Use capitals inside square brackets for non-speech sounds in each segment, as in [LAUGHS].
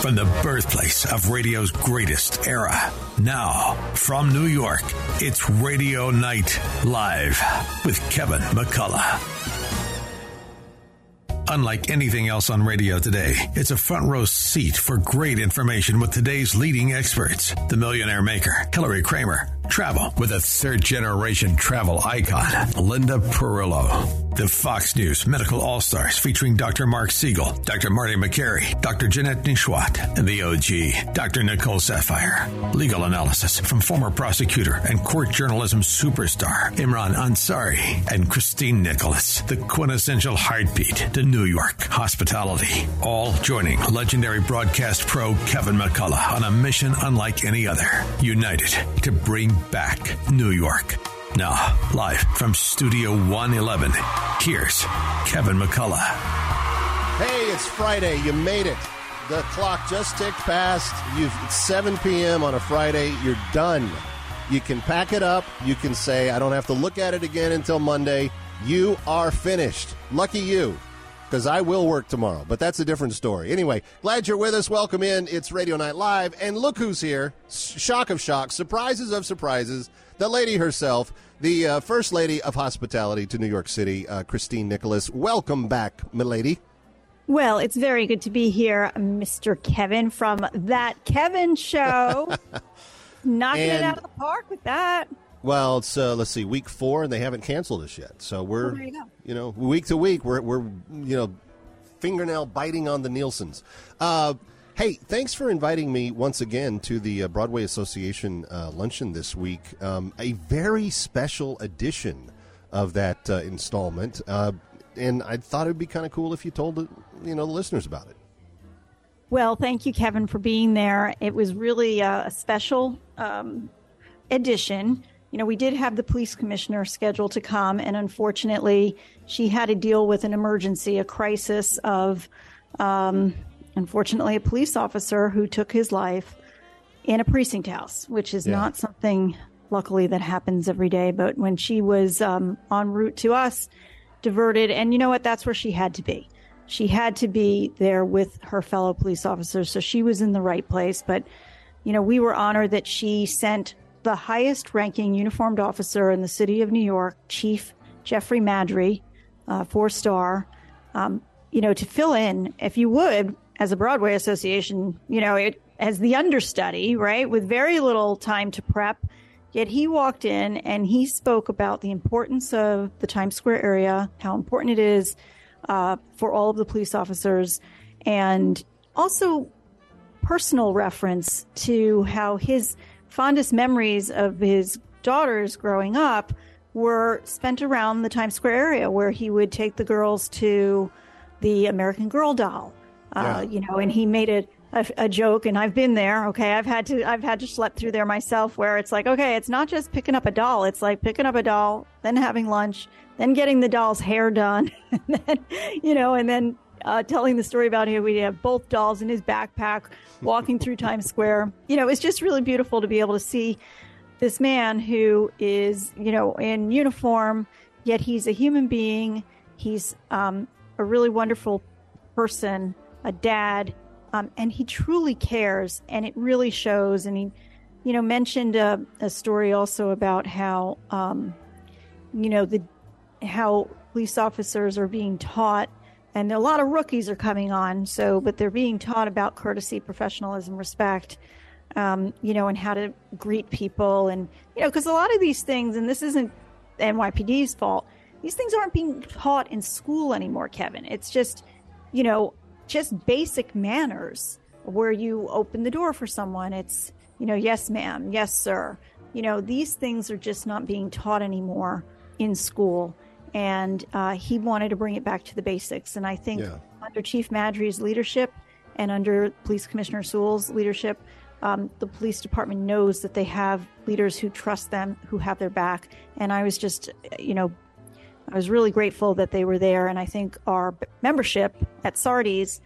from the birthplace of radio's greatest era. Now, from New York, it's Radio Night Live with Kevin McCullough. Unlike anything else on radio today, it's a front row seat for great information with today's leading experts. The Millionaire Maker, Hillary Kramer, travel with a third generation travel icon, Linda Perillo. The Fox News Medical All Stars featuring Dr. Mark Siegel, Dr. Marty Makary, Dr. Jeanette Nesheiwat, and the OG, Dr. Nicole Saphier. Legal analysis from former prosecutor and court journalism superstar Imran Ansari and Christine Nicholas. The quintessential heartbeat to New York hospitality. All joining legendary broadcast pro Kevin McCullough on a mission unlike any other. United to bring back New York. Now, live from Studio 111, here's Kevin McCullough. Hey, it's Friday. You made it. The clock just ticked past. You've, it's 7 p.m. on a Friday. You're done. You can pack it up. You can say, I don't have to look at it again until Monday. You are finished. Lucky you, because I will work tomorrow, but that's a different story. Anyway, glad you're with us. Welcome in. It's Radio Night Live. And look who's here. Shock of shocks, surprises of surprises. The lady herself, the uh, First Lady of Hospitality to New York City, uh, Christine Nicholas. Welcome back, milady. Well, it's very good to be here, Mr. Kevin from That Kevin Show. [LAUGHS] Knocking And- it out of the park with that. Well, it's uh, let's see, week four, and they haven't canceled us yet. So we're, Oh, you know, week to week, we're we're you know, fingernail biting on the Nielsen's. Uh, hey, thanks for inviting me once again to the uh, Broadway Association uh, luncheon this week. Um, a very special edition of that uh, installment, uh, and I thought it'd be kind of cool if you told you know the listeners about it. Well, thank you, Kevin, for being there. It was really uh, a special um, edition. You know, we did have the police commissioner scheduled to come, and unfortunately, she had to deal with an emergency, a crisis of, um, unfortunately, a police officer who took his life in a precinct house, which is Yeah. not something, luckily, that happens every day. But when she was um, en route to us, diverted, and you know what? That's where she had to be. She had to be there with her fellow police officers, so she was in the right place. But, you know, we were honored that she sent the highest ranking uniformed officer in the city of New York, Chief Jeffrey Maddrey, uh, four star, um, you know, to fill in, if you would, as a Broadway association, you know, it as the understudy, right, with very little time to prep. Yet he walked in and he spoke about the importance of the Times Square area, how important it is uh, for all of the police officers, and also personal reference to how his fondest memories of his daughters growing up were spent around the Times Square area, where he would take the girls to the American Girl doll, uh, Yeah. you know, and he made it a, a joke. And I've been there. Okay, I've had to I've had to schlep through there myself, where it's like, okay, it's not just picking up a doll; it's like picking up a doll, then having lunch, then getting the doll's hair done, [LAUGHS] and then you know, and then uh, telling the story about how we have both dolls in his backpack walking through [LAUGHS] Times Square. You know, it's just really beautiful to be able to see this man who is, you know, in uniform, yet he's a human being. He's um, a really wonderful person, a dad, um, and he truly cares, and it really shows. And he, you know, mentioned a, a story also about how, um, you know, the how police officers are being taught and a lot of rookies are coming on so but they're being taught about courtesy professionalism respect um, you know and how to greet people and you know because a lot of these things and this isn't nypd's fault these things aren't being taught in school anymore kevin. It's just you know just basic manners where you open the door for someone. It's you know yes ma'am yes sir. You know these things are just not being taught anymore in school and uh, he wanted to bring it back to the basics and i think Yeah. under chief maddrey's leadership and under police commissioner sewell's leadership um, the police department knows that they have leaders who trust them who have their back and i was just you know I was really grateful that they were there, and I think our membership at Sardi's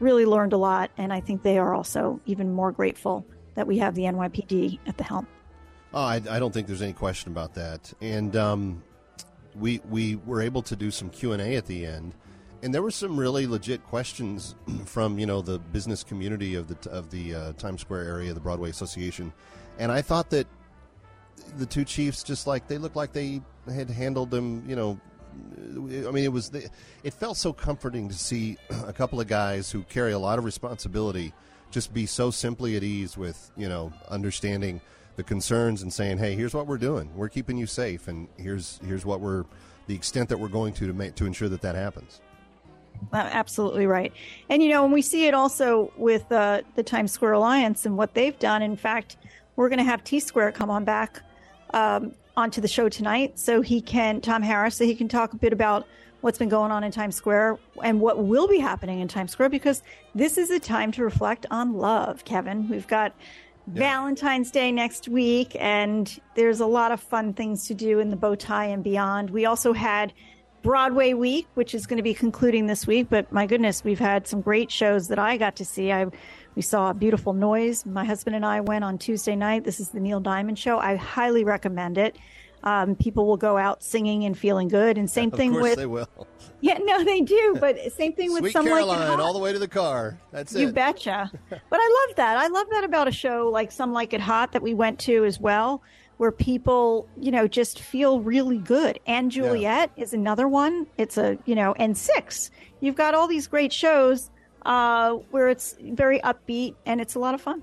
really learned a lot, and I think they are also even more grateful that we have the NYPD at the helm. Oh, I, I don't think there's any question about that. And um, we we were able to do some Q and A at the end, and there were some really legit questions [CLEARS THROAT] from you know the business community of the of the uh, Times Square area, the Broadway Association, and I thought that the two chiefs just like they looked like they had handled them. You know, I mean, it was it felt so comforting to see [CLEARS THROAT] a couple of guys who carry a lot of responsibility just be so simply at ease with you know understanding the concerns and saying, "Hey, here's what we're doing. We're keeping you safe, and here's here's what we're the extent that we're going to to make to ensure that that happens." Absolutely right. And, you know, when we see it also with uh, the Times Square Alliance and what they've done, in fact, we're going to have T Square come on back um, onto the show tonight so he can, Tom Harris, so he can talk a bit about what's been going on in Times Square and what will be happening in Times Square because this is a time to reflect on love, Kevin. We've got Valentine's Day next week, and there's a lot of fun things to do in the bow tie and beyond. We also had Broadway week, which is going to be concluding this week. But my goodness, we've had some great shows that I got to see. I we saw beautiful noise. My husband and I went on Tuesday night. This is the Neil Diamond show. I highly recommend it. Um, people will go out singing and feeling good. And same thing with they will. [LAUGHS] Yeah, no, they do. But same thing with Sweet some Caroline, like it hot. all the way to the car. That's it. You betcha. but I love that. I love that about a show like Some Like It Hot that we went to as well where people, you know, just feel really good. And Juliet yeah. is another one. It's a, you know, and six. You've got all these great shows uh, where it's very upbeat and it's a lot of fun.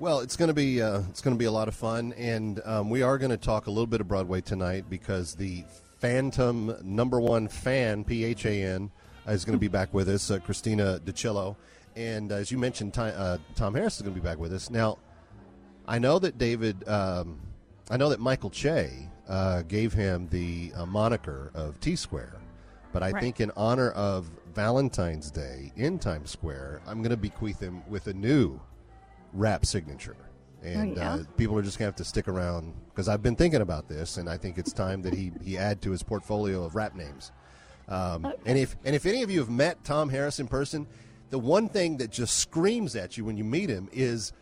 Well, it's going to be uh, it's going to be a lot of fun, and um, we are going to talk a little bit of Broadway tonight because the Phantom number one fan P H A N is going to be back with us, uh, Christina DiCillo, and as you mentioned, Tom, uh, Tom Harris is going to be back with us. Now, I know that David um, I know that Michael Che uh, gave him the uh, moniker of T Square, but I right. think in honor of Valentine's Day in Times Square, I'm going to bequeath him with a new rap signature. And oh, yeah? uh, people are just going to have to stick around because I've been thinking about this, and I think it's time that he, he add to his portfolio of rap names. Um, okay. And if and if any of you have met Tom Harris in person, the one thing that just screams at you when you meet him is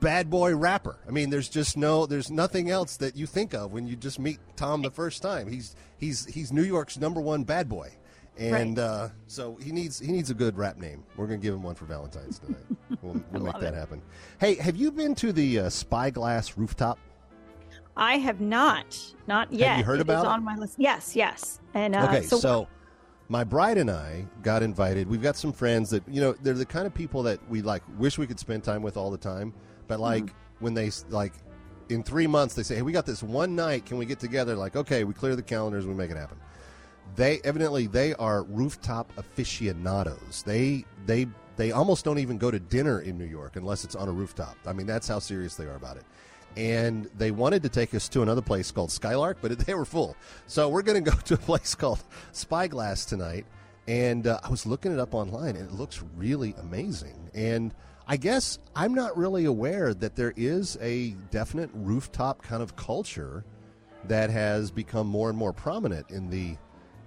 bad boy rapper. I mean, there's just no, there's nothing else that you think of when you just meet Tom the first time. He's he's he's New York's number one bad boy, and right. uh, so he needs he needs a good rap name. We're gonna give him one for Valentine's tonight. [LAUGHS] We'll, we'll make that it. happen. Hey, have you been to the uh, Spyglass rooftop? I have not, not yet. Have you heard it about? On my list, yes, yes. And uh, okay, so. so my bride and I got invited. We've got some friends that you know they're the kind of people that we like wish we could spend time with all the time. But like mm-hmm. when they like in three months, they say, "Hey, we got this one night. Can we get together?" Like, okay, we clear the calendars, we make it happen. They evidently they are rooftop aficionados. They they they almost don't even go to dinner in New York unless it's on a rooftop. I mean, that's how serious they are about it. And they wanted to take us to another place called Skylark, but [LAUGHS] they were full. So we're going to go [LAUGHS] to a place called Spyglass tonight. And uh, I was looking it up online, and it looks really amazing. And I guess I'm not really aware that there is a definite rooftop kind of culture that has become more and more prominent in the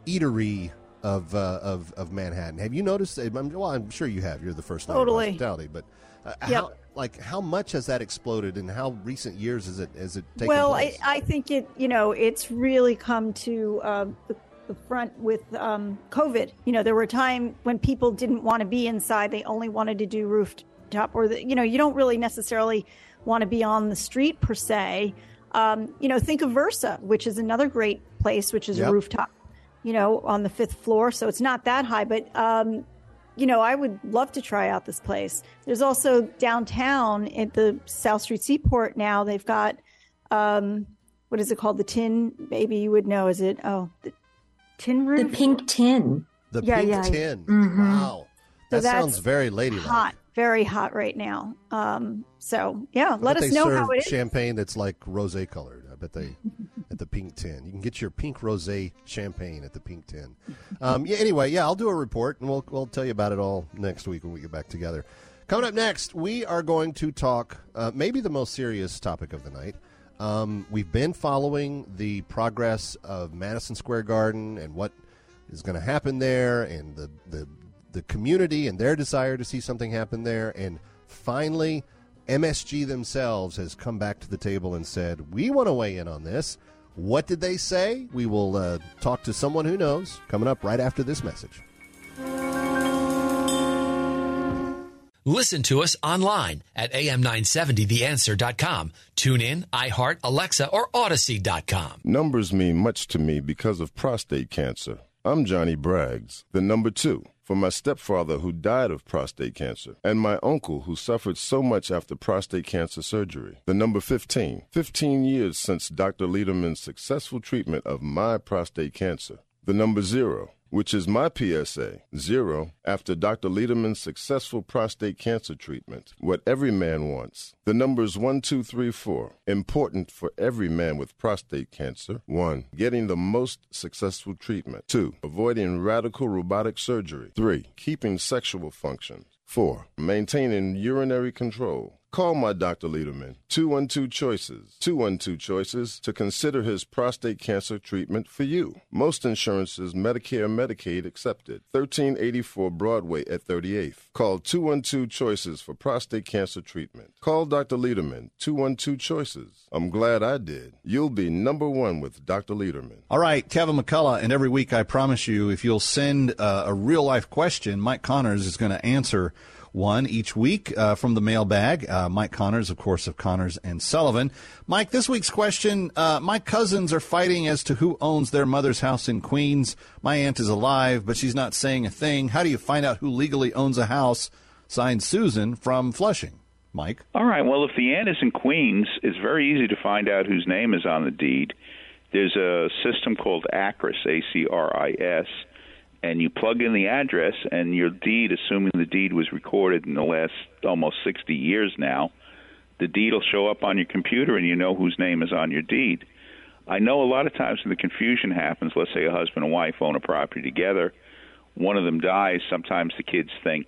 eatery of uh, of, of Manhattan. Have you noticed? Well, I'm sure you have. You're the first totally hospitality, but uh, yep. how like how much has that exploded, and how recent years is it has it taken well, place? I, I think it you know it's really come to uh, the, the, front with um, COVID. You know, there were a time when people didn't want to be inside; they only wanted to do rooftop, or the, you know you don't really necessarily want to be on the street per se um, you know think of versa which is another great place which is yep. a rooftop you know on the fifth floor so it's not that high but um, you know i would love to try out this place there's also downtown at the south street seaport now they've got um, what is it called the tin maybe you would know is it oh the tin roof the pink tin the yeah, pink yeah. tin mm-hmm. wow that so sounds very ladylike hot very hot right now. Um, so yeah, let us know how it is. Champagne that's like rose colored. Bet they at the Pink Tin. You can get your pink rose champagne at the Pink Tin. Um, yeah. Anyway, yeah, I'll do a report and we'll we'll tell you about it all next week when we get back together. Coming up next, we are going to talk uh, maybe the most serious topic of the night. Um, we've been following the progress of Madison Square Garden and what is going to happen there, and the the the community and their desire to see something happen there. And finally, MSG themselves has come back to the table and said, We want to weigh in on this. What did they say? We will uh, talk to someone who knows coming up right after this message. Listen to us online at am970theanswer.com. Tune in, iHeart, Alexa, or Audacy.com. Numbers mean much to me because of prostate cancer. I'm Johnny Braggs, the number two for my stepfather who died of prostate cancer, and my uncle who suffered so much after prostate cancer surgery. The number 15, 15 years since Dr. Lederman's successful treatment of my prostate cancer. The number zero, which is my PSA, zero, after Dr. Lederman's successful prostate cancer treatment. What every man wants. The numbers one, two, three, four. Important for every man with prostate cancer. One, getting the most successful treatment. Two, avoiding radical robotic surgery. Three, keeping sexual functions. Four, maintaining urinary control. Call my Dr. Lederman, 212 Choices, 212 Choices, to consider his prostate cancer treatment for you. Most insurances, Medicare, Medicaid accepted. 1384 Broadway at 38th. Call 212 Choices for prostate cancer treatment. Call Dr. Lederman, 212 Choices. I'm glad I did. You'll be number one with Dr. Lederman. All right, Kevin McCullough, and every week I promise you, if you'll send uh, a real life question, Mike Connors is going to answer one each week uh, from the mailbag. Uh, Mike Connors, of course, of Connors and Sullivan. Mike, this week's question uh, My cousins are fighting as to who owns their mother's house in Queens. My aunt is alive, but she's not saying a thing. How do you find out who legally owns a house? Signed Susan from Flushing. Mike? All right. Well, if the aunt is in Queens, it's very easy to find out whose name is on the deed. There's a system called ACRIS, A C R I S and you plug in the address and your deed, assuming the deed was recorded in the last almost 60 years now, the deed will show up on your computer and you know whose name is on your deed. I know a lot of times when the confusion happens, let's say a husband and wife own a property together, one of them dies, sometimes the kids think,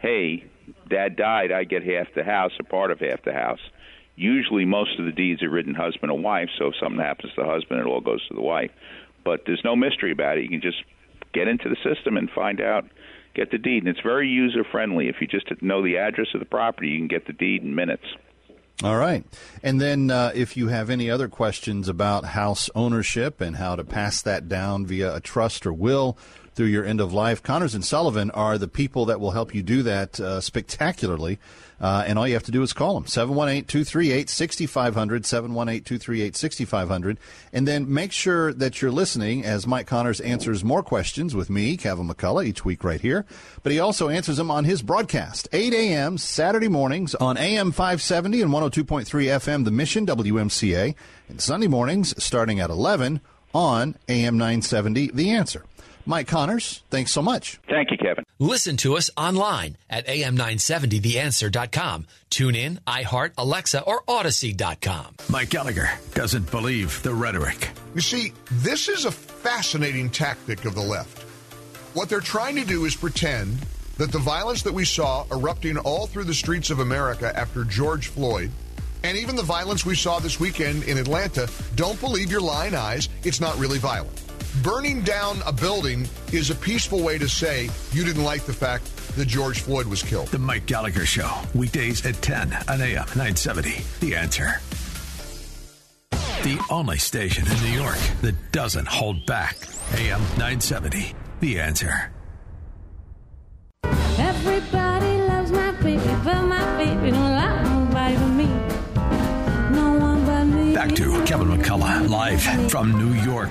hey, dad died, I get half the house or part of half the house. Usually, most of the deeds are written husband and wife, so if something happens to the husband, it all goes to the wife. But there's no mystery about it. You can just get into the system and find out, get the deed. And it's very user friendly. If you just know the address of the property, you can get the deed in minutes. All right. And then uh, if you have any other questions about house ownership and how to pass that down via a trust or will through your end of life, Connors and Sullivan are the people that will help you do that uh, spectacularly. Uh, and all you have to do is call them 718 238 6500, 718 238 6500. And then make sure that you're listening as Mike Connors answers more questions with me, Kevin McCullough, each week right here. But he also answers them on his broadcast, 8 a.m. Saturday mornings on AM 570 and 102.3 FM, The Mission, WMCA, and Sunday mornings starting at 11 on AM 970, The Answer. Mike Connors, thanks so much. Thank you, Kevin. Listen to us online at am970theanswer.com. Tune in, iHeart, Alexa, or Audacy.com. Mike Gallagher doesn't believe the rhetoric. You see, this is a fascinating tactic of the left. What they're trying to do is pretend that the violence that we saw erupting all through the streets of America after George Floyd and even the violence we saw this weekend in Atlanta, don't believe your lying eyes, it's not really violent. Burning down a building is a peaceful way to say you didn't like the fact that George Floyd was killed. The Mike Gallagher Show, weekdays at 10 on AM 970. The answer. The only station in New York that doesn't hold back. AM 970. The answer. Everybody loves my baby, but my baby don't like nobody but me. No one but me. Back to Kevin McCullough, live from New York.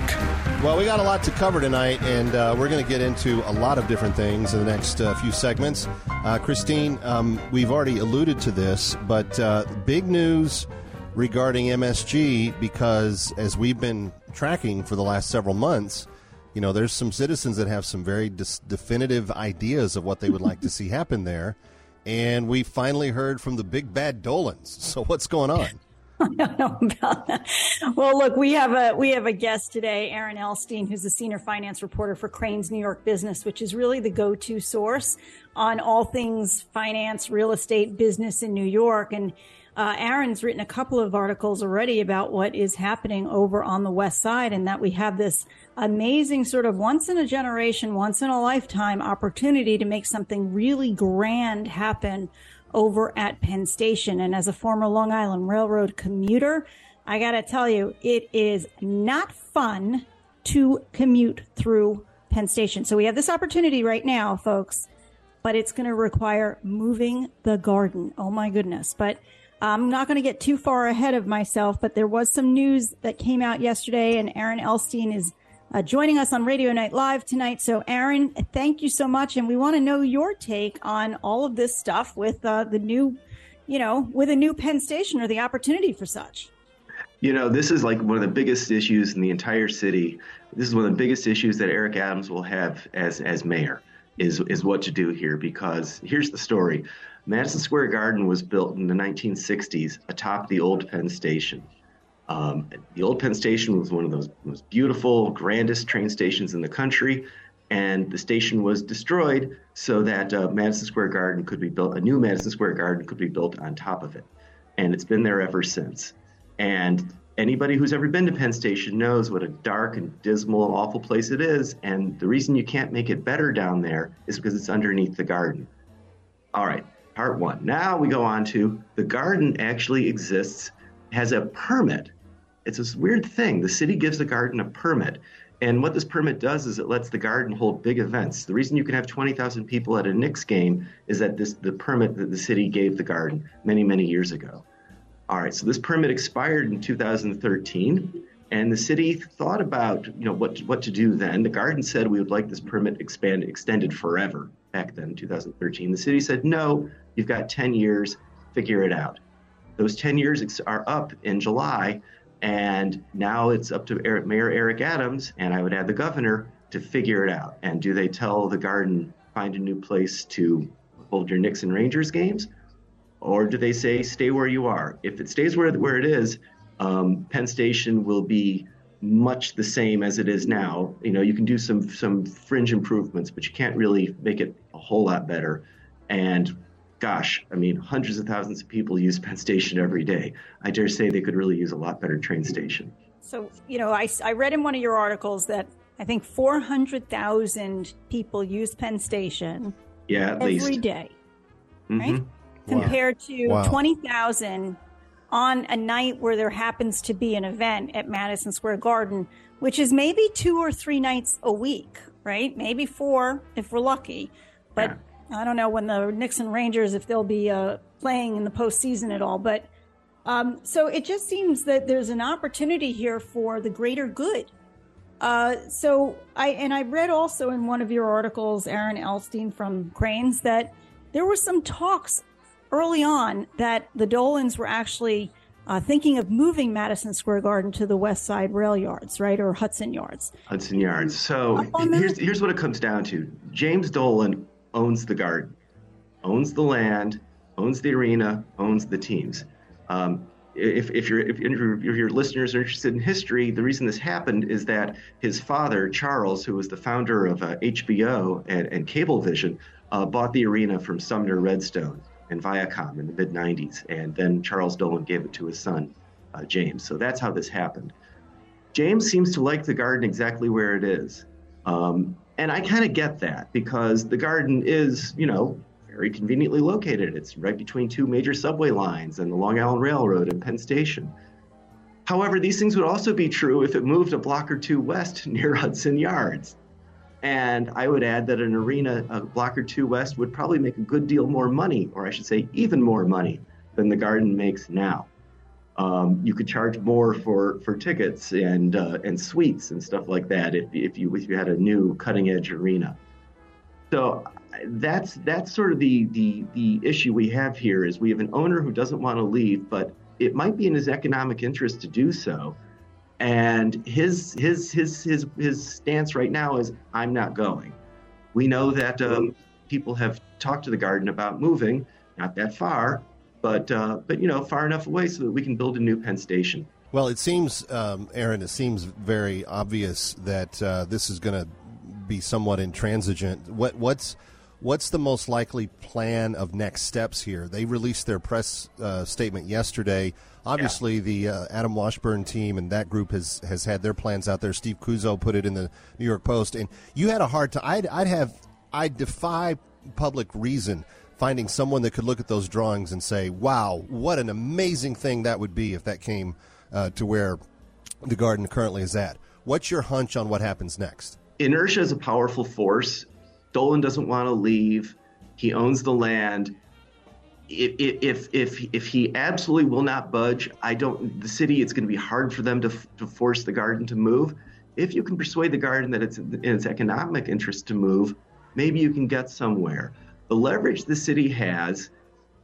Well, we got a lot to cover tonight, and uh, we're going to get into a lot of different things in the next uh, few segments. Uh, Christine, um, we've already alluded to this, but uh, big news regarding MSG because as we've been tracking for the last several months, you know, there's some citizens that have some very dis- definitive ideas of what they would like to [LAUGHS] see happen there. And we finally heard from the big bad Dolans. So what's going on? [LAUGHS] I don't know about that. Well, look, we have a we have a guest today, Aaron Elstein, who's the senior finance reporter for Crain's New York Business, which is really the go-to source on all things finance, real estate, business in New York. And uh, Aaron's written a couple of articles already about what is happening over on the West Side, and that we have this amazing sort of once in a generation, once in a lifetime opportunity to make something really grand happen over at Penn Station. And as a former Long Island Railroad commuter, I got to tell you, it is not fun to commute through Penn Station. So we have this opportunity right now, folks, but it's going to require moving the garden. Oh my goodness. But I'm not going to get too far ahead of myself, but there was some news that came out yesterday, and Aaron Elstein is uh, joining us on Radio Night Live tonight. So, Aaron, thank you so much. And we want to know your take on all of this stuff with uh, the new, you know, with a new Penn Station or the opportunity for such. You know, this is like one of the biggest issues in the entire city. This is one of the biggest issues that Eric Adams will have as as mayor is is what to do here because here's the story. Madison Square Garden was built in the 1960s atop the old Penn Station. Um, the old Penn Station was one of those most beautiful, grandest train stations in the country, and the station was destroyed so that uh, Madison Square Garden could be built. A new Madison Square Garden could be built on top of it, and it's been there ever since. And anybody who's ever been to Penn Station knows what a dark and dismal and awful place it is. And the reason you can't make it better down there is because it's underneath the garden. All right, part one. Now we go on to the garden actually exists, has a permit. It's this weird thing. The city gives the garden a permit. And what this permit does is it lets the garden hold big events. The reason you can have 20,000 people at a Knicks game is that this the permit that the city gave the garden many, many years ago. All right, so this permit expired in 2013, and the city thought about you know what what to do then. The garden said we would like this permit expanded extended forever back then, 2013. The city said no, you've got 10 years, figure it out. Those 10 years are up in July, and now it's up to Mayor Eric Adams, and I would add the governor to figure it out. And do they tell the garden find a new place to hold your and Rangers games? or do they say stay where you are? If it stays where where it is, um, Penn Station will be much the same as it is now. You know, you can do some some fringe improvements, but you can't really make it a whole lot better. And gosh, I mean, hundreds of thousands of people use Penn Station every day. I dare say they could really use a lot better train station. So, you know, I, I read in one of your articles that I think 400,000 people use Penn Station yeah, at every least. day, Mhm. right? Compared to Wow. 20,000 on a night where there happens to be an event at Madison Square Garden, which is maybe two or three nights a week, right? Maybe four if we're lucky. But I don't know when the Knicks and Rangers, if they'll be uh, playing in the postseason at all. But um, so it just seems that there's an opportunity here for the greater good. Uh, so I and I read also in one of your articles, Aaron Elstein from Crain's, that there were some talks early on that the Dolans were actually uh, thinking of moving Madison Square Garden to the West Side Rail Yards, right, or Hudson Yards. Hudson Yards. So Up on that? here's here's what it comes down to. James Dolan owns the garden, owns the land, owns the arena, owns the teams. Um, if, if, your if, if your listeners are interested in history, the reason this happened is that his father, Charles, who was the founder of uh, HBO and, and Cablevision, uh, bought the arena from Sumner Redstone and Viacom in the mid 90s. And then Charles Dolan gave it to his son, uh, James. So that's how this happened. James seems to like the garden exactly where it is. Um, and I kind of get that because the garden is, you know, very conveniently located. It's right between two major subway lines and the Long Island Railroad and Penn Station. However, these things would also be true if it moved a block or two west [LAUGHS] near Hudson Yards. And I would add that an arena a block or two west would probably make a good deal more money, or I should say, even more money than the garden makes now. Um, you could charge more for, for tickets and uh, and suites and stuff like that if, if you if you had a new cutting edge arena. So that's that's sort of the, the the issue we have here is we have an owner who doesn't want to leave, but it might be in his economic interest to do so. And his his his his his stance right now is I'm not going. We know that um, people have talked to the garden about moving, not that far, but uh, but you know far enough away so that we can build a new Penn Station. Well, it seems, um, Aaron, it seems very obvious that uh, this is going to be somewhat intransigent. What, what's what's the most likely plan of next steps here? They released their press uh, statement yesterday. Obviously, the uh, Adam Washburn team and that group has has had their plans out there. Steve Cuozzo put it in the New York Post, and you had a hard time. I'd, I'd have I defy public reason finding someone that could look at those drawings and say, "Wow, what an amazing thing that would be if that came uh, to where the garden currently is at." What's your hunch on what happens next? inertia is a powerful force. Dolan doesn't want to leave. He owns the land. If if if if he absolutely will not budge, I don't. The city, it's going to be hard for them to to force the garden to move. If you can persuade the garden that it's in its economic interest to move, maybe you can get somewhere. The leverage the city has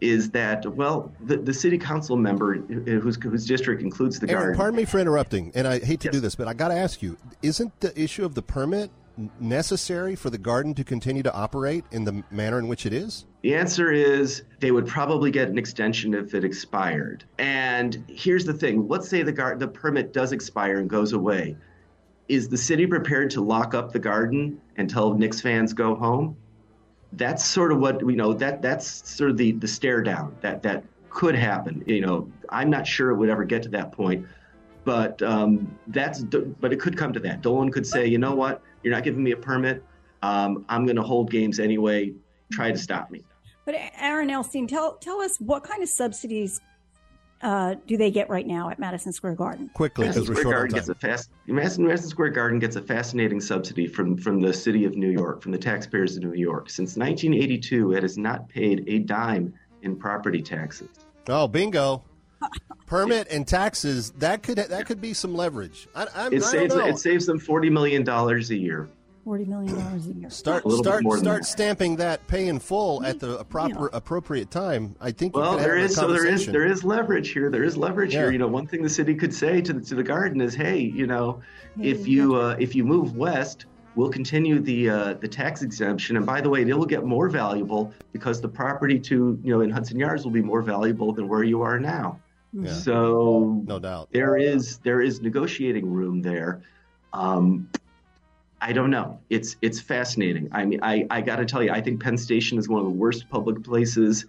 is that well, the, the city council member whose whose district includes the Aaron, garden. pardon me for interrupting, and I hate to do this, but I got to ask you: Isn't the issue of the permit necessary for the garden to continue to operate in the manner in which it is? The answer is they would probably get an extension if it expired. And here's the thing: let's say the gar- the permit does expire and goes away. Is the city prepared to lock up the garden until Knicks fans go home? That's sort of what you know. That that's sort of the the stare down that that could happen. You know, I'm not sure it would ever get to that point, but um, that's but it could come to that. Dolan could say, you know what, you're not giving me a permit. Um, I'm going to hold games anyway. Try to stop me. But Aaron Elstein, tell tell us what kind of subsidies uh, do they get right now at Madison Square Garden? Quickly, Madison because we're Square short on Garden time. gets a fast Madison, Madison Square Garden gets a fascinating subsidy from from the city of New York, from the taxpayers of New York. Since 1982, it has not paid a dime in property taxes. Oh, bingo! [LAUGHS] Permit and taxes that could that could be some leverage. I, I, I It don't saves know. it saves them 40 million dollars a year. Forty million dollars a year. Start A start start that. stamping that pay in full at the proper appropriate time. I think. Well, could there have a is so there is there is leverage here. There is leverage Yeah. here. You know, one thing the city could say to the, to the garden is, "Hey, you know, if you uh, if you move west, we'll continue the uh, the tax exemption. And by the way, it will get more valuable because the property to you know in Hudson Yards will be more valuable than where you are now. Yeah. So no doubt there is there is negotiating room there. Um, I don't know. It's it's fascinating. I mean, I, I got to tell you, I think Penn Station is one of the worst public places,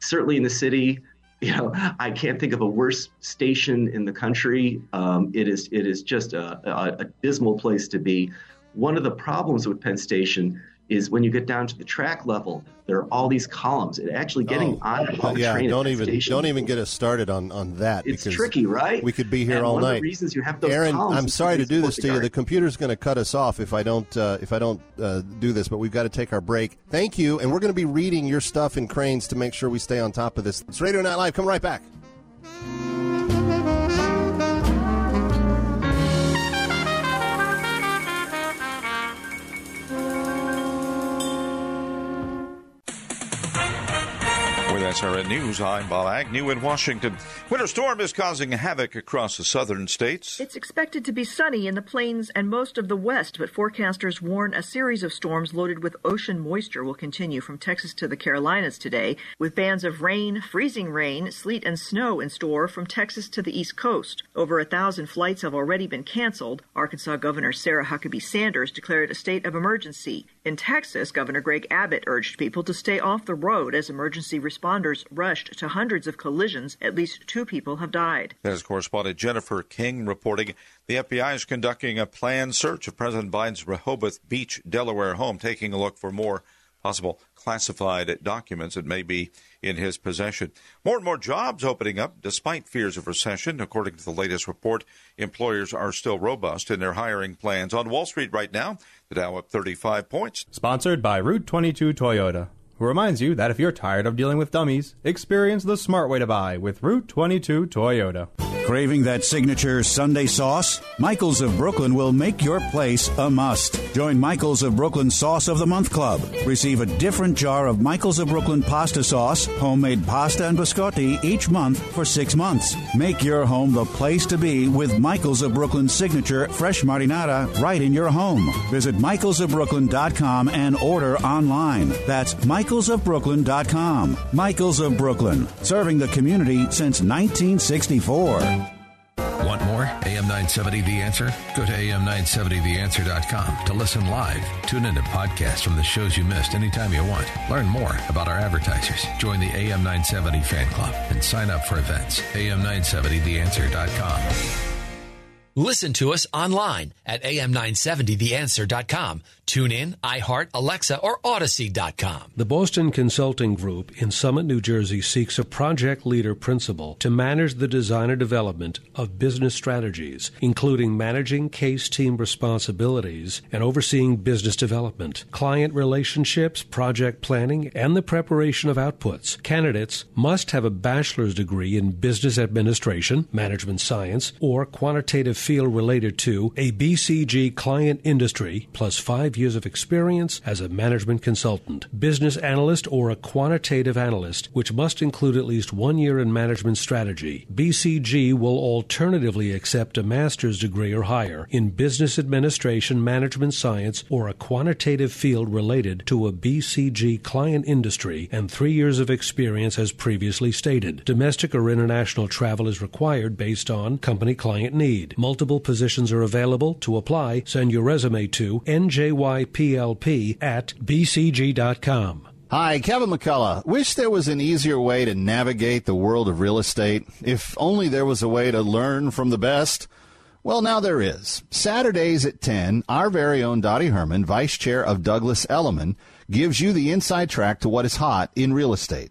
certainly in the city. You know, I can't think of a worse station in the country. Um, it is it is just a, a, a dismal place to be. One of the problems with Penn Station is when you get down to the track level, there are all these columns. And actually getting on and Oh, yeah, train don't even Station don't even get us started on on that. It's tricky, right? We could be here And all one of the night. reasons you have those Aaron, columns I'm sorry to do this to you. the The computer's going to cut us off if I don't uh, if I don't uh, do this. But we've got to take our break. Thank you, and we're going to be reading your stuff in Crain's to make sure we stay on top of this. It's Radio Night Live. Come right back. SRN News, I'm Bob Agnew in Washington. Winter storm is causing havoc across the southern states. It's expected to be sunny in the plains and most of the west, but forecasters warn a series of storms loaded with ocean moisture will continue from Texas to the Carolinas today, with bands of rain, freezing rain, sleet, and snow in store from Texas to the East Coast. Over a thousand flights have already been canceled. Arkansas Governor Sarah Huckabee Sanders declared a state of emergency. In Texas, Governor Greg Abbott urged people to stay off the road as emergency responders rushed to hundreds of collisions. At least two people have died. That is correspondent Jennifer King reporting the FBI is conducting a planned search of President Biden's Rehoboth Beach, Delaware home, taking a look for more possible classified documents that may be in his possession. More and more jobs opening up despite fears of recession. According to the latest report, employers are still robust in their hiring plans. On Wall Street right now, the Dow up 35 points. Sponsored by Route 22 Toyota, who reminds you that if you're tired of dealing with dummies, experience the smart way to buy with Route 22 Toyota. Craving that signature Sunday sauce? Michaels of Brooklyn will make your place a must. Join Michaels of Brooklyn Sauce of the Month Club. Receive a different jar of Michaels of Brooklyn pasta sauce, homemade pasta and biscotti each month for six months. Make your home the place to be with Michaels of Brooklyn signature fresh marinara right in your home. Visit michaelsofbrooklyn.com and order online. That's michaelsofbrooklyn.com. Michaels of Brooklyn, serving the community since 1964. Want more AM 970 The Answer? Go to am970theanswer.com to listen live. Tune in to podcasts from the shows you missed anytime you want. Learn more about our advertisers. Join the AM 970 fan club and sign up for events. am970theanswer.com. Listen to us online at am970theanswer.com. Tune in, iHeart, Alexa, or Audacy.com. The Boston Consulting Group in Summit, New Jersey seeks a project leader principal to manage the design and development of business strategies, including managing case team responsibilities and overseeing business development, client relationships, project planning, and the preparation of outputs. Candidates must have a bachelor's degree in business administration, management science, or quantitative field related to a BCG client industry, plus five years of experience as a management consultant, business analyst, or a quantitative analyst, which must include at least one year in management strategy. BCG will alternatively accept a master's degree or higher in business administration, management science, or a quantitative field related to a BCG client industry and three years of experience as previously stated. Domestic or international travel is required based on company client need. Multiple positions are available. To apply, send your resume to njyplp at bcg.com. Hi, Kevin McCullough. Wish there was an easier way to navigate the world of real estate. If only there was a way to learn from the best. Well, now there is. Saturdays at 10, our very own Dottie Herman, Vice Chair of Douglas Elliman, gives you the inside track to what is hot in real estate.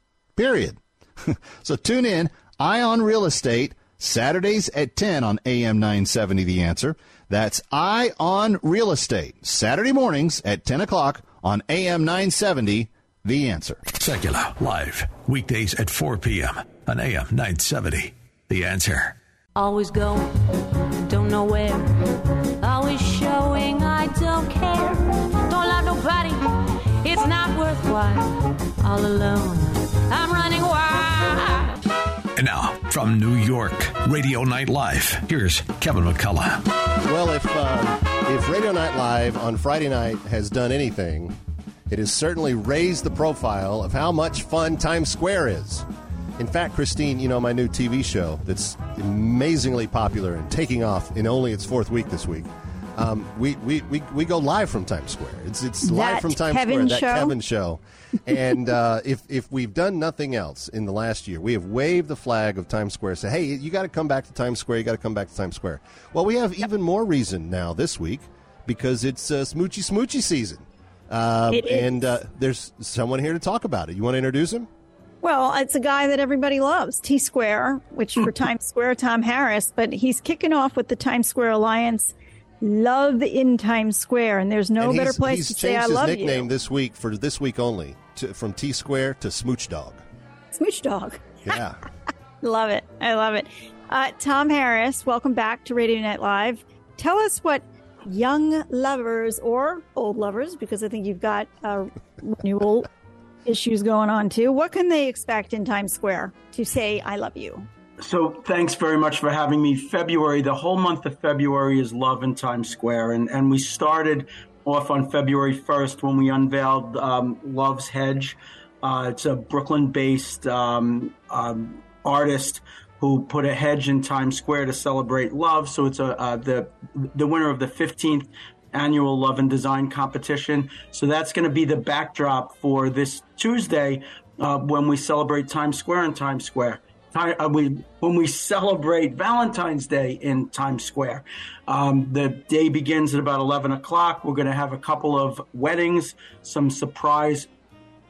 Period. [LAUGHS] so tune in, Eye on Real Estate, Saturdays at 10 on AM 970 The Answer. That's Eye on Real Estate, Saturday mornings at 10 o'clock on AM 970 The Answer. Sekulow, live, weekdays at 4 p.m. on AM 970. The Answer. Always going, don't know where. Always showing I don't care. Don't love nobody, it's not worthwhile. All alone, I'm running wild. And now, from New York, Radio Night Live, here's Kevin McCullough. Well, if uh, if Radio Night Live on Friday night has done anything, it has certainly raised the profile of how much fun Times Square is. In fact, Christine, you know my new TV show that's amazingly popular and taking off in only its fourth week this week. Um, we, we, we, we go live from Times Square. It's it's live That from Times Kevin Square. show? That Kevin show. and uh, [LAUGHS] if if we've done nothing else in the last year, we have waved the flag of Times Square. Say, hey, you got to come back to Times Square. You got to come back to Times Square. Well, we have even more reason now this week because it's uh, smoochy smoochy season, uh, is. and uh, there's someone here to talk about it. You want to introduce him? Well, it's a guy that everybody loves, T Square, which for [LAUGHS] Times Square, Tom Harris, but he's kicking off with the Times Square Alliance. Love in Times Square, and there's no And better place to say I changed I his love nickname this week for this week only, to, from T Square to Smooch Dog. Smooch Dog. Yeah. [LAUGHS] Love it. I love it. Uh, Tom Harris, welcome back to Radio Night Live. Tell us what young lovers or old lovers, because I think you've got uh, renewal [LAUGHS] issues going on too. What can they expect in Times Square to say I love you? So thanks very much for having me. February, the whole month of February is Love in Times Square, and and we started off on February 1st when we unveiled um, Love's Hedge. Uh, it's a Brooklyn-based um, um, artist who put a hedge in Times Square to celebrate love. So it's a uh, the the winner of the 15th annual Love and Design competition. So that's going to be the backdrop for this Tuesday uh, when we celebrate Times Square in Times Square. Uh, we, when we celebrate Valentine's Day in Times Square. Um, the day begins at about 11 o'clock. We're going to have a couple of weddings, some surprise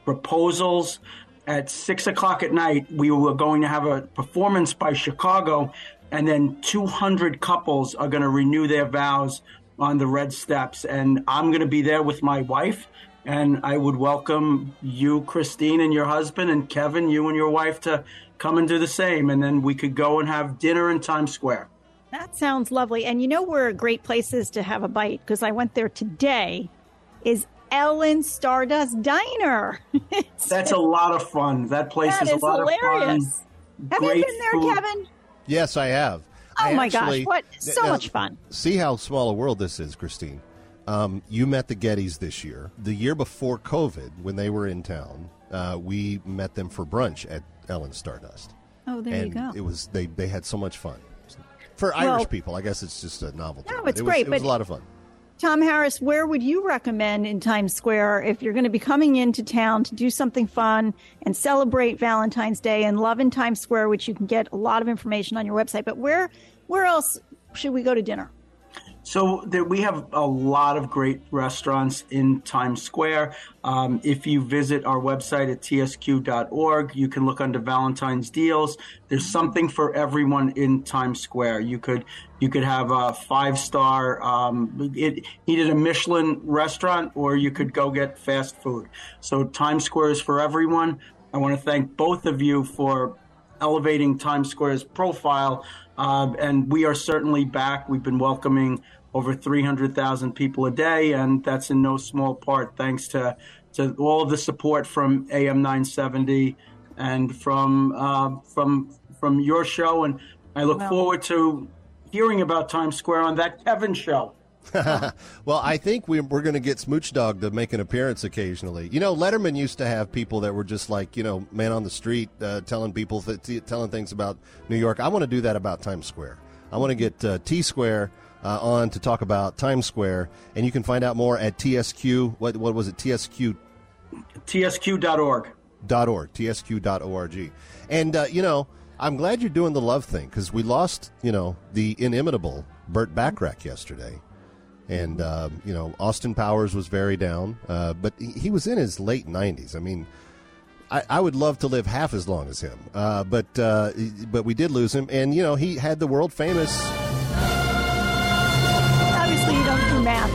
proposals. At 6 o'clock at night, we were going to have a performance by Chicago, and then 200 couples are going to renew their vows on the red steps. And I'm going to be there with my wife. And I would welcome you, Christine, and your husband, and Kevin, you and your wife, to come and do the same. And then we could go and have dinner in Times Square. That sounds lovely. And you know where great places to have a bite because I went there today is Ellen Stardust Diner. [LAUGHS] That's a lot of fun. That place That is a lot hilarious. of fun. Have Great you been there, food. Kevin? Yes, I have. Oh I my actually- gosh, what so now, much fun. See how small a world this is, Christine. Um, you met the Gettys this year. The year before COVID, when they were in town, uh, we met them for brunch at Ellen Stardust. Oh, there and you go. It was they they had so much fun. For Well- Irish people, I guess it's just a novelty. No, it's it was, great, It was a lot of fun. Tom Harris, where would you recommend in Times Square if you're going to be coming into town to do something fun and celebrate Valentine's Day and love in Times Square, which you can get a lot of information on your website. But where where else should we go to dinner? So there, we have a lot of great restaurants in Times Square. Um, if you visit our website at tsq.org, you can look under Valentine's deals. There's something for everyone in Times Square. You could you could have a five star um, it, eat at a Michelin restaurant, or you could go get fast food. So Times Square is for everyone. I want to thank both of you for elevating Times Square's profile. Uh, and we are certainly back. We've been welcoming over 300,000 people a day, and that's in no small part thanks to, to all of the support from AM 970 and from uh, from from your show. And I look Wow. forward to hearing about Times Square on that Kevin show. [LAUGHS] well, I think we, we're going to get Smooch Dog to make an appearance occasionally. You know, Letterman used to have people that were just like, you know, man on the street uh, telling people, th- t- telling things about New York. I want to do that about Times Square. I want to get uh, T Square uh, on to talk about Times Square, and you can find out more at TSQ. What, what was it? TSQ TSQ.org. dot org, tsq.org. And, uh, you know, I'm glad you're doing the love thing because we lost, you know, the inimitable Burt Bacharach yesterday. And, um, you know, Austin Powers was very down, uh, but he, he was in his late 90s. I mean, I, I would love to live half as long as him, uh, but uh, but we did lose him, and you know he had the world famous.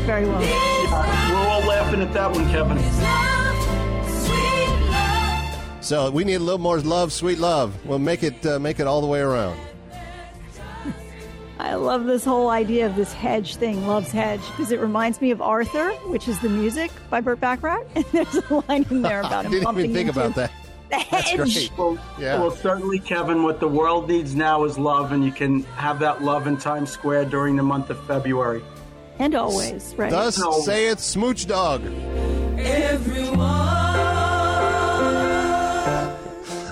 Very well. We're all laughing at that one, Kevin. So we need a little more love, sweet love. We'll make it uh, make it all the way around. I love this whole idea of this hedge thing, Love's Hedge, because it reminds me of Arthur, which is the music by Burt Bacharach. [LAUGHS] And there's a line in there about [LAUGHS] him I didn't even think about that. The That's hedge. great. Well, Yeah. well, certainly, Kevin, what the world needs now is love, and you can have that love in Times Square during the month of February. And always, right? Thus saith Smooch Dog.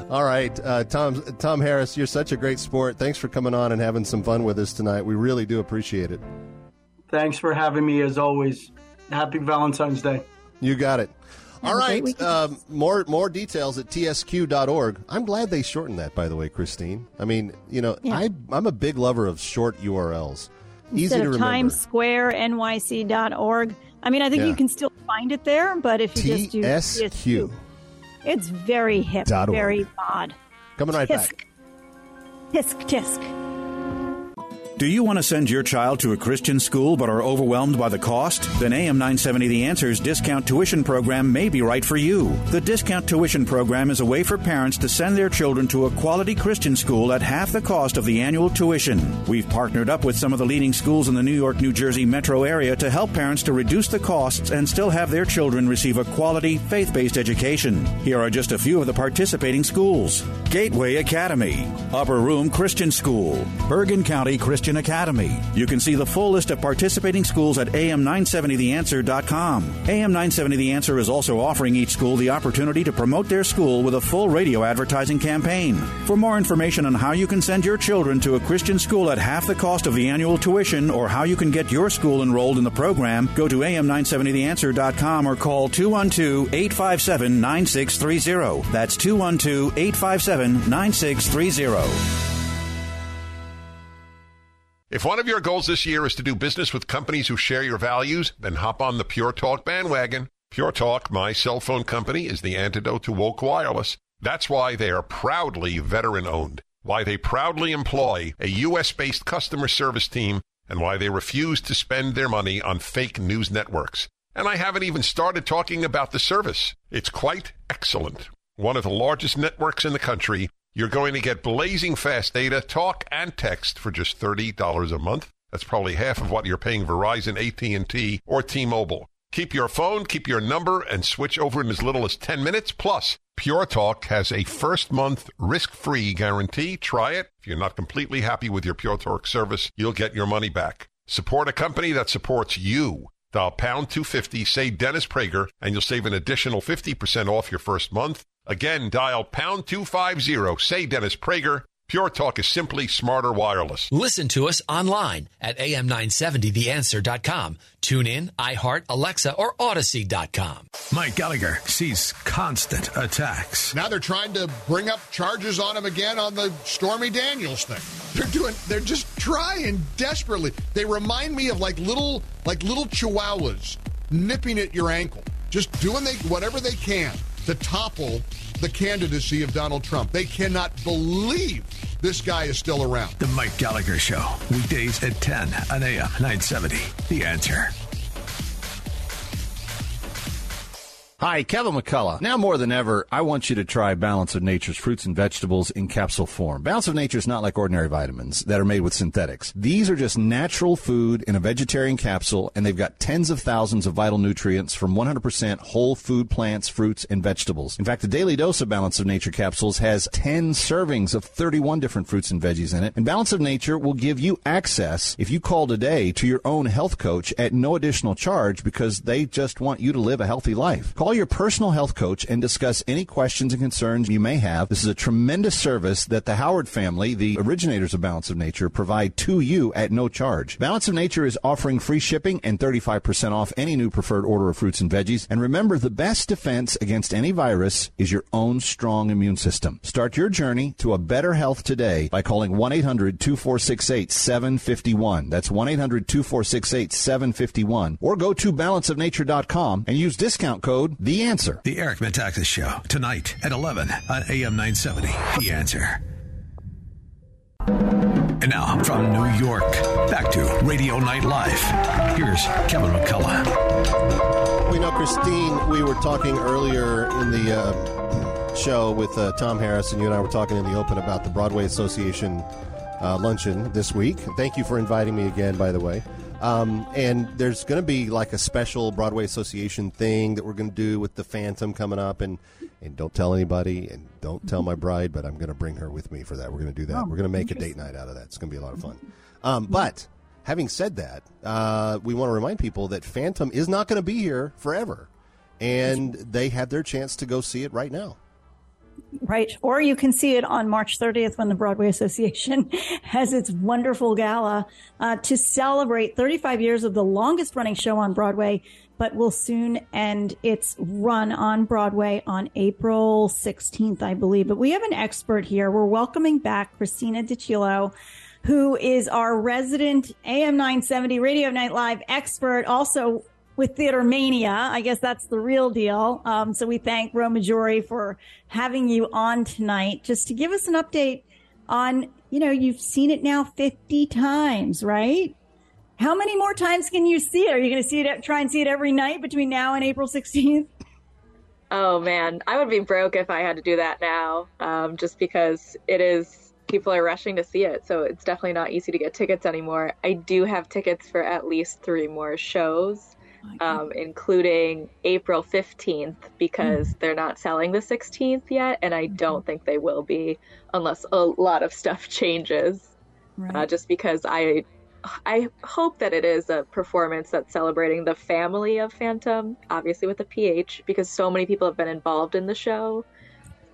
All right, uh, Tom Tom Harris, you're such a great sport. Thanks for coming on and having some fun with us tonight. We really do appreciate it. Thanks for having me, as always. Happy Valentine's Day. You got it. All Have right, weekend. um, more more details at tsq.org. I'm glad they shortened that, by the way, Christine. I mean, you know, Yeah. I I'm a big lover of short URLs. Easy Instead to of. Times Square, NYC.org. I mean, I think Yeah. you can still find it there, but if you just do TSQ. it's very hip, very odd. Coming right Tisk. back. Tisk, tisk. Do you want to send your child to a Christian school but are overwhelmed by the cost? Then AM 970 The Answer's discount tuition program may be right for you. The discount tuition program is a way for parents to send their children to a quality Christian school at half the cost of the annual tuition. We've partnered up with some of the leading schools in the New York, New Jersey metro area to help parents to reduce the costs and still have their children receive a quality, faith based education. Here are just a few of the participating schools Gateway Academy, Upper Room Christian School, Bergen County Christian Academy. You can see the full list of participating schools at am970theanswer.com. AM 970 The Answer is also offering each school the opportunity to promote their school with a full radio advertising campaign. For more information on how you can send your children to a Christian school at half the cost of the annual tuition or how you can get your school enrolled in the program, go to am970theanswer.com or call 212-857-9630. That's 212-857-9630. If one of your goals this year is to do business with companies who share your values, then hop on the Pure Talk bandwagon. Pure Talk, my cell phone company, is the antidote to woke wireless. That's why they are proudly veteran owned, why they proudly employ a U.S. based customer service team, and why they refuse to spend their money on fake news networks. And I haven't even started talking about the service. It's quite excellent. One of the largest networks in the country. You're going to get blazing fast data, talk, and text for just $30 a month. That's probably half of what you're paying Verizon, AT&T, or T-Mobile. Keep your phone, keep your number, and switch over in as little as 10 minutes. Plus, Pure Talk has a first month risk free guarantee. Try it. If you're not completely happy with your Pure Talk service, you'll get your money back. Support a company that supports you. Dial pound 250, say Dennis Prager, and you'll save an additional 50% off your first month. Again, dial pound 250, say Dennis Prager. Pure Talk is simply smarter wireless. Listen to us online at am970theanswer.com. Tune in, iHeart, Alexa, or Audacy.com. Mike Gallagher sees constant attacks. Now they're trying to bring up charges on him again on the Stormy Daniels thing. They're doing they're just trying desperately. They remind me of like little like little chihuahuas nipping at your ankle. Just doing they whatever they can to topple the candidacy of Donald Trump. They cannot believe this guy is still around. The Mike Gallagher Show, weekdays at 10 on AM 970. The answer. Hi, Kevin McCullough. Now more than ever, I want you to try Balance of Nature's fruits and vegetables in capsule form. Balance of Nature is not like ordinary vitamins that are made with synthetics. These are just natural food in a vegetarian capsule, and they've got tens of thousands of vital nutrients from 100% whole food plants, fruits, and vegetables. In fact, the daily dose of Balance of Nature capsules has 10 servings of 31 different fruits and veggies in it. And Balance of Nature will give you access, if you call today, to your own health coach at no additional charge because they just want you to live a healthy life. Call your personal health coach and discuss any questions and concerns you may have. This is a tremendous service that the Howard family, the originators of Balance of Nature, provide to you at no charge. Balance of Nature is offering free shipping and 35% off any new preferred order of fruits and veggies. And remember, the best defense against any virus is your own strong immune system. Start your journey to a better health today by calling 1-800-2468-751. That's 1-800-2468-751. Or go to balanceofnature.com and use discount code The Answer. The Eric Metaxas Show, tonight at 11 on AM 970. The answer. And now, from New York, back to Radio Night Live. Here's Kevin McCullough. We know, Christine, we were talking earlier in the uh, show with uh, Tom Harris, and you and I were talking in the open about the Broadway Association uh, luncheon this week. Thank you for inviting me again, by the way. Um, and there's going to be like a special Broadway Association thing that we're going to do with the Phantom coming up, and and don't tell anybody, and don't tell my bride, but I'm going to bring her with me for that. We're going to do that. Oh, we're going to make a date night out of that. It's going to be a lot of fun. Um, but having said that, uh, we want to remind people that Phantom is not going to be here forever, and they have their chance to go see it right now. Right. Or you can see it on March 30th when the Broadway Association [LAUGHS] has its wonderful gala uh, to celebrate 35 years of the longest running show on Broadway, but will soon end its run on Broadway on April 16th, I believe. But we have an expert here. We're welcoming back Christina DiCillo, who is our resident AM 970 Radio Night Live expert, also with Theater Mania. I guess that's the real deal. Um, so we thank Roma Jory for having you on tonight just to give us an update on, you know, you've seen it now 50 times, right? How many more times can you see it? Are you going to see it, try and see it every night between now and April 16th? Oh man, I would be broke if I had to do that now, um, just because it is, people are rushing to see it. So it's definitely not easy to get tickets anymore. I do have tickets for at least three more shows um, including April 15th, because Hmm. they're not selling the 16th yet, and I don't think they will be unless a lot of stuff [LAUGHS] changes. Uh, just because I, I hope that it is a performance that's celebrating the family of Phantom, obviously with the PH, because so many people have been involved in the show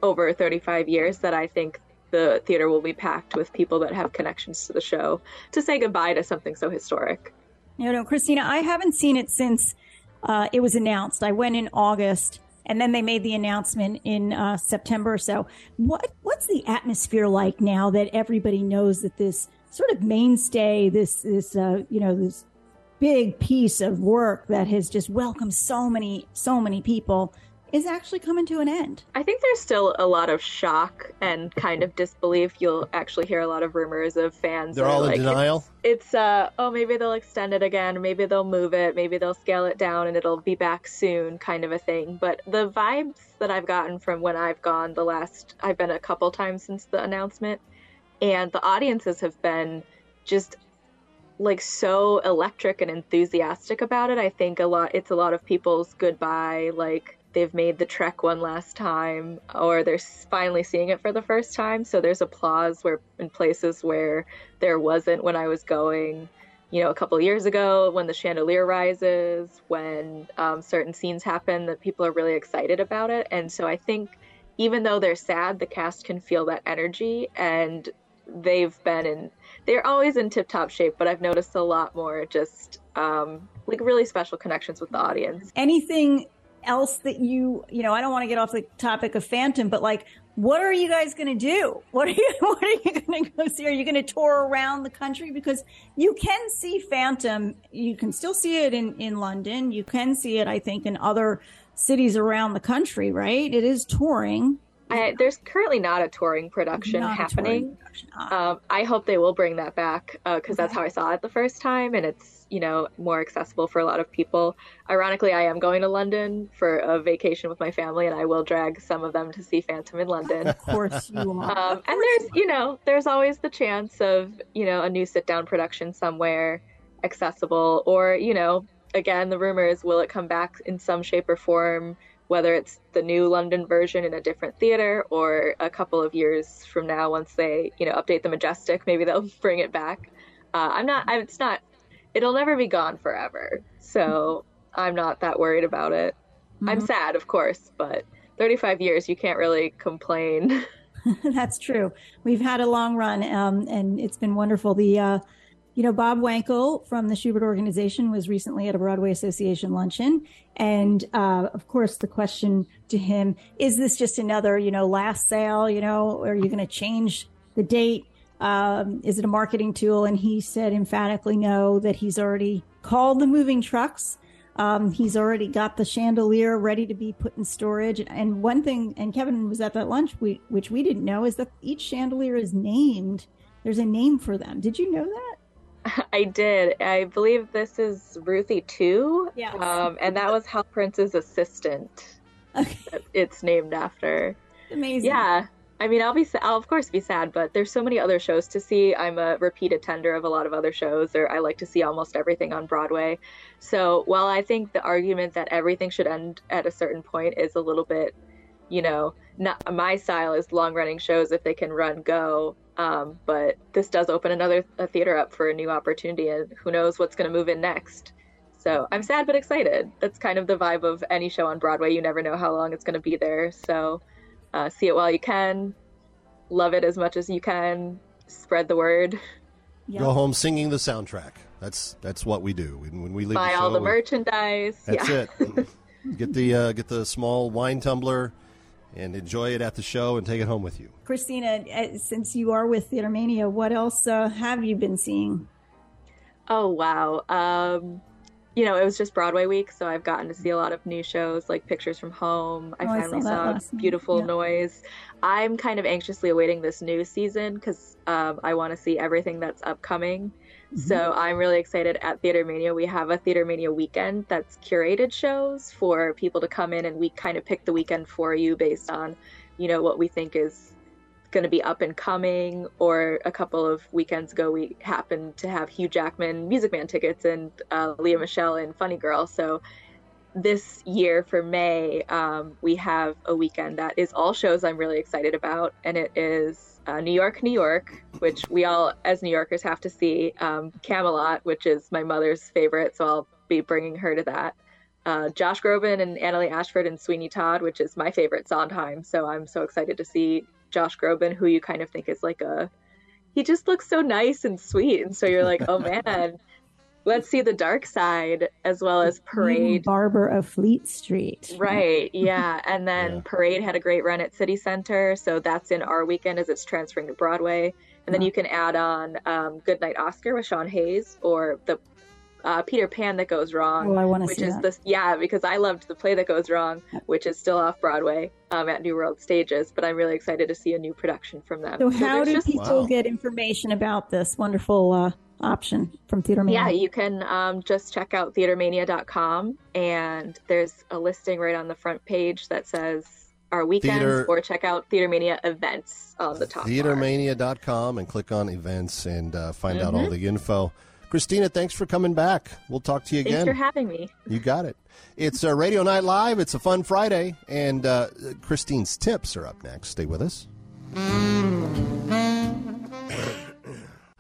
over 35 years that I think the theater will be packed with people that have connections to the show to say goodbye to something so historic. You know, Christina, I haven't seen it since uh, it was announced. I went in August, and then they made the announcement in uh, September so. What what's the atmosphere like now that everybody knows that this sort of mainstay, this this uh, you know this big piece of work that has just welcomed so many so many people is actually coming to an end? I think there's still a lot of shock and kind of disbelief. You'll actually hear a lot of rumors of fans. They're that are all in like, denial? It's, it's uh oh maybe they'll extend it again, maybe they'll move it, maybe they'll scale it down and it'll be back soon, kind of a thing. But the vibes that I've gotten from when I've gone the last I've been a couple times since the announcement, and the audiences have been just like so electric and enthusiastic about it. I think a lot it's a lot of people's goodbye like they've made the trek one last time or they're finally seeing it for the first time. So there's applause where in places where there wasn't when i was going you know a couple years ago when the chandelier rises when um, certain scenes happen that people are really excited about it. And so i think even though they're sad the cast can feel that energy and they've been in they're always in tip top shape but i've noticed a lot more just um, like really special connections with the audience. Anything else that you, you know, I don't want to get off the topic of Phantom, but like, what are you guys going to do? [LAUGHS] What are you, what are you going to go see? Are you going to tour around the country? Because you can see Phantom. You can still see it in, in London. You can see it, I think, in other cities around the country, right? It is touring. I, there's currently not a touring production Not happening. Um, I hope they will bring that back because that's how I saw it the first time, and it's you know more accessible for a lot of people. Ironically, I am going to London for a vacation with my family, and I will drag some of them to see Phantom in London. Of course you [LAUGHS] are. Um, and there's you know there's always the chance of you know a new sit down production somewhere accessible, or you know again the rumor is will it come back in some shape or form whether it's the new London version in a different theater or a couple of years from now once they you know update the Majestic maybe they'll [LAUGHS] bring it back. Uh, I'm not. I, it's not. It'll never be gone forever. So I'm not that worried about it. I'm Mhm. sad, of course, but 35 years you can't really complain. [LAUGHS] [LAUGHS] That's true. We've had a long run, um, and it's been wonderful. The, uh, you know, Bob Wankel from the Shubert Organization was recently at a Broadway Association luncheon, and uh, of course, the question to him is: This just another, you know, last sale? You know, are you going to change the date? Um, is it a marketing tool? And he said emphatically no. That he's already called the moving trucks. Um, he's already got the chandelier ready to be put in storage. And one thing, and Kevin was at that lunch, we, which we didn't know, is that each chandelier is named. There's a name for them. Did you know that? [LAUGHS] I did. I believe this is Ruthie 2. Yes. Um, and that was Hal Prince's assistant. [LAUGHS] that It's named after. Amazing. Yeah. I mean, I'll be, I'll of course be sad, but there's so many other shows to see. I'm a repeat attender of a lot of other shows, or I like to see almost everything on Broadway. So while I think the argument that everything should end at a certain point is a little bit, you know, not my style is long running shows if they can run go. Um, but this does open another theater up for a new opportunity, and who knows what's going to move in next. So I'm sad but excited. That's kind of the vibe of any show on Broadway. You never know how long it's going to be there. So uh, see it while you can, love it as much as you can, spread the word, Go home singing the soundtrack. That's that's what we do. When, when we leave buy the all the we- merchandise. That's yeah. it. [LAUGHS] get the uh, get the small wine tumbler and enjoy it at the show and take it home with you. Christina, uh, since you are with Theater Mania, what else uh, have you been seeing? Oh wow. Um, you know, it was just Broadway week, so I've gotten to see a lot of new shows like Pictures from Home. I Oh, I finally saw saw. Beautiful Yeah. Noise. I'm kind of anxiously awaiting this new season because um, I want to see everything that's upcoming. So Mm-hmm. I'm really excited at Theater Mania. We have a Theater Mania weekend that's curated shows for people to come in and we kind of pick the weekend for you based on, you know, what we think is going to be up and coming. Or a couple of weekends ago, we happened to have Hugh Jackman Music Man tickets and uh, Lea Michele and Funny Girl. So this year for May, um, we have a weekend that is all shows I'm really excited about, and it is uh, New York, New York, which we all as New Yorkers have to see. Um, Camelot, which is my mother's favorite, so I'll be bringing her to that. Uh, Josh Groban and Annaleigh Ashford and Sweeney Todd, which is my favorite Sondheim. So I'm so excited to see Josh Groban, who you kind of think is like a he just looks so nice and sweet, and so you're like, oh [LAUGHS] man. Let's see the dark side as well as Parade. Barber of Fleet Street. Right, yeah. And then Parade had a great run at City Center, so that's in our weekend as it's transferring to Broadway. And then you can add on um, Goodnight Oscar with Sean Hayes or the uh, Peter Pan that goes wrong. Oh, I wanna which see is that. this yeah, because I loved the play that goes wrong, which is still off Broadway um, at New World Stages. But I'm really excited to see a new production from them. So, how do just- people get information about this wonderful uh, option from Theater Mania? Yeah, you can um, just check out theatermania.com and there's a listing right on the front page that says our weekends Theater- or check out Theater Mania events on the top. bar. Theatermania.com and click on events and uh, find out all Mhm. the info. Christina, thanks for coming back. We'll talk to you again. Thanks for having me. You got it. It's uh, Radio Night Live. It's a fun Friday, and uh, Christine's tips are up next. Stay with us.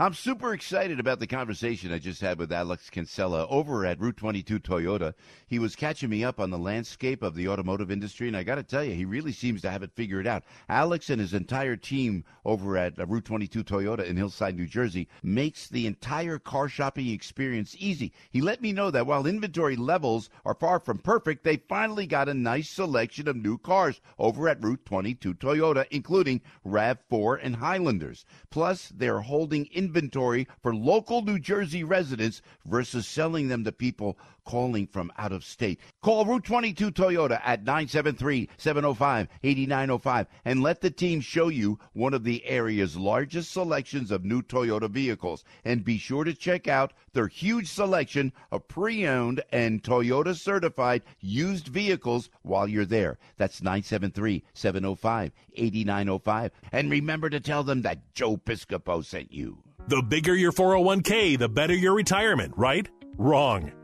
I'm super excited about the conversation I just had with Alex Kinsella over at Route 22 Toyota. He was catching me up on the landscape of the automotive industry, and I got to tell you, he really seems to have it figured out. Alex and his entire team over at uh, Route 22 Toyota in Hillside, New Jersey, makes the entire car shopping experience easy. He let me know that while inventory levels are far from perfect, they finally got a nice selection of new cars over at Route 22 Toyota, including RAV4 and Highlanders. Plus, they're holding inventory inventory for local New Jersey residents versus selling them to people calling from out of state. Call Route 22 Toyota at 973-705-8905 and let the team show you one of the area's largest selections of new Toyota vehicles. And be sure to check out their huge selection of pre-owned and Toyota certified used vehicles while you're there. That's 973-705-8905. And remember to tell them that Joe Piscopo sent you. The bigger your 401k, the better your retirement, right? Wrong.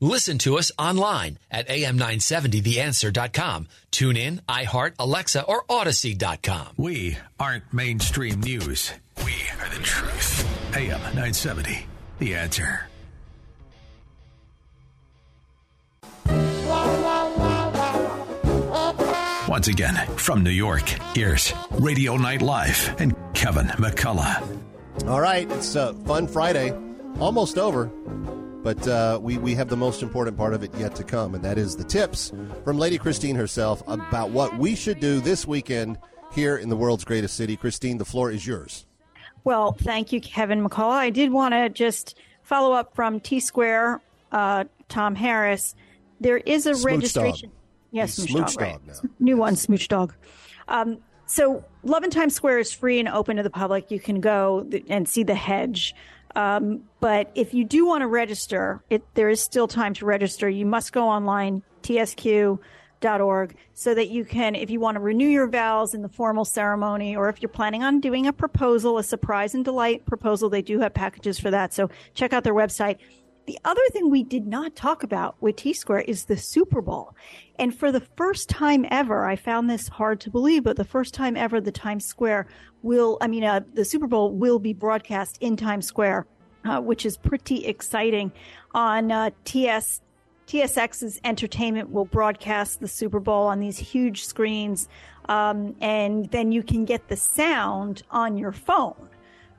Listen to us online at am970theanswer.com. Tune in, iHeart, Alexa, or Audacy.com. We aren't mainstream news. We are the truth. AM 970, The Answer. Once again, from New York, here's Radio Night Live and Kevin McCullough. All right, it's a fun Friday, almost over, but uh, we, we have the most important part of it yet to come, and that is the tips from Lady Christine herself about what we should do this weekend here in the world's greatest city. Christine, the floor is yours. Well, thank you, Kevin McCullough. I did want to just follow up from T Square, uh, Tom Harris. There is a Smooch registration. dog. Yes, He's Smooch, Smooch dog, dog right. [LAUGHS] New one, Smooch Dog. Um, so, Love and Times Square is free and open to the public. You can go and see the hedge. Um, but if you do want to register, it, there is still time to register. You must go online, tsq.org, so that you can, if you want to renew your vows in the formal ceremony, or if you're planning on doing a proposal, a surprise and delight proposal, they do have packages for that. So check out their website. The other thing we did not talk about with T Square is the Super Bowl. And for the first time ever, I found this hard to believe, but the first time ever, the Times Square will, I mean, uh, the Super Bowl will be broadcast in Times Square, uh, which is pretty exciting. On uh, TS, TSX's entertainment will broadcast the Super Bowl on these huge screens. Um, and then you can get the sound on your phone,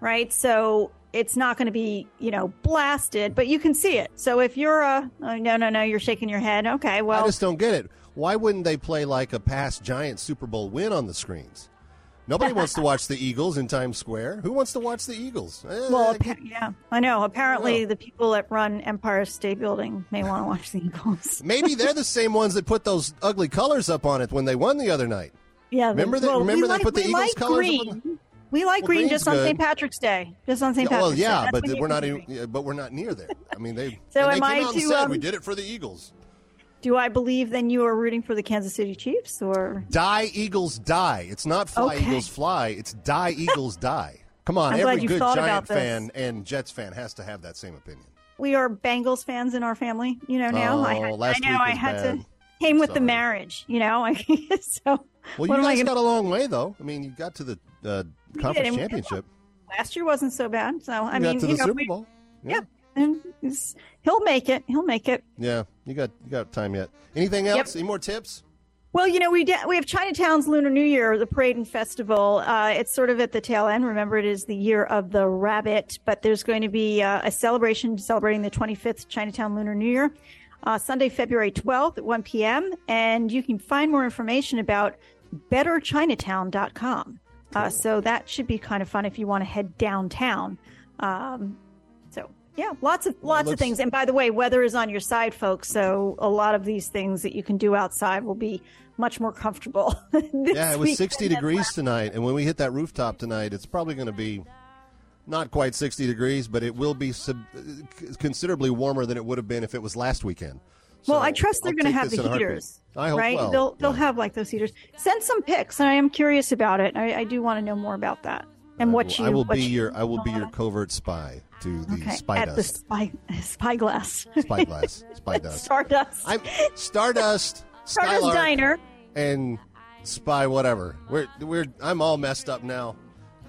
right? So it's not going to be, you know, blasted, but you can see it. So if you're a, oh, no, no, no, you're shaking your head. Okay, well. I just don't get it. Why wouldn't they play like a past giant Super Bowl win on the screens? Nobody wants to watch the [LAUGHS] Eagles in Times Square. Who wants to watch the Eagles? Eh, Well, appa- yeah, I know. Apparently, the people that run Empire State Building may want to [LAUGHS] watch the Eagles. Maybe they're the [LAUGHS] same ones that put those ugly colors up on it when they won the other night. Yeah, Remember that? well, remember they like- put the Eagles like colors green. Up on the- We like Well, green just on. St. Patrick's Day. Just on St. Yeah, Patrick's well, yeah, Day. That's but we're not. Even, but we're not near there. I mean, they. So they am came I out and to, said um, we did it for the Eagles. Do I believe then you are rooting for the Kansas City Chiefs or? Die Eagles die. It's not fly Okay. Eagles fly. It's die Eagles [LAUGHS] die. Come on, I'm every good Giant fan and Jets fan has to have that same opinion. We are Bengals fans in our family. You know now. Oh, I, had, last I know I had bad. to came with the marriage. You know, [LAUGHS] so Well, you guys gonna- got a long way though. I mean, you got to the uh, conference we- championship. last year wasn't so bad. So I You mean, got to you the know, Super we- Bowl. Yeah, and he'll make it. He'll make it. Yeah, you got you got time yet. Anything Yep. else? Any more tips? Well, you know, we de- we have Chinatown's Lunar New Year, the parade and festival. Uh, it's sort of at the tail end. Remember, it is the year of the rabbit, but there's going to be uh, a celebration celebrating the 25th Chinatown Lunar New Year, uh, Sunday, February 12th at 1 p.m. And you can find more information about betterchinatown.com. Uh, so that should be kind of fun if you want to head downtown. Um, so yeah, lots of lots of things. And by the way, weather is on your side, folks. So a lot of these things that you can do outside will be much more comfortable. [LAUGHS] this yeah, it was 60 degrees tonight, and when we hit that rooftop tonight, it's probably going to be not quite 60 degrees, but it will be sub- considerably warmer than it would have been if it was last weekend. Well, I trust they're going to have the heaters, I hope right? well, they'll they'll have like those heaters. Send some pics. And I am curious about it. I, I do want to know more about that and what you. I will be you- your I will be your covert spy to the okay, spy at the dust. spy spyglass. Spyglass. Spydust. [LAUGHS] Stardust. I'm Stardust. [LAUGHS] Stardust Skylark, Diner. and spy whatever. We're we're I'm all messed up now.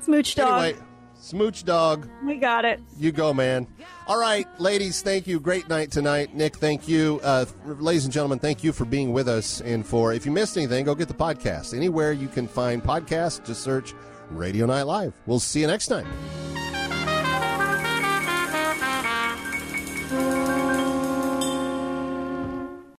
Smooch dog. Anyway, smooch dog. We got it. You go, man. All right, ladies, thank you. Great night tonight. Nick, thank you. Uh, ladies and gentlemen, thank you for being with us. And for, if you missed anything, go get the podcast. Anywhere you can find podcasts, just search Radio Night Live. We'll see you next time.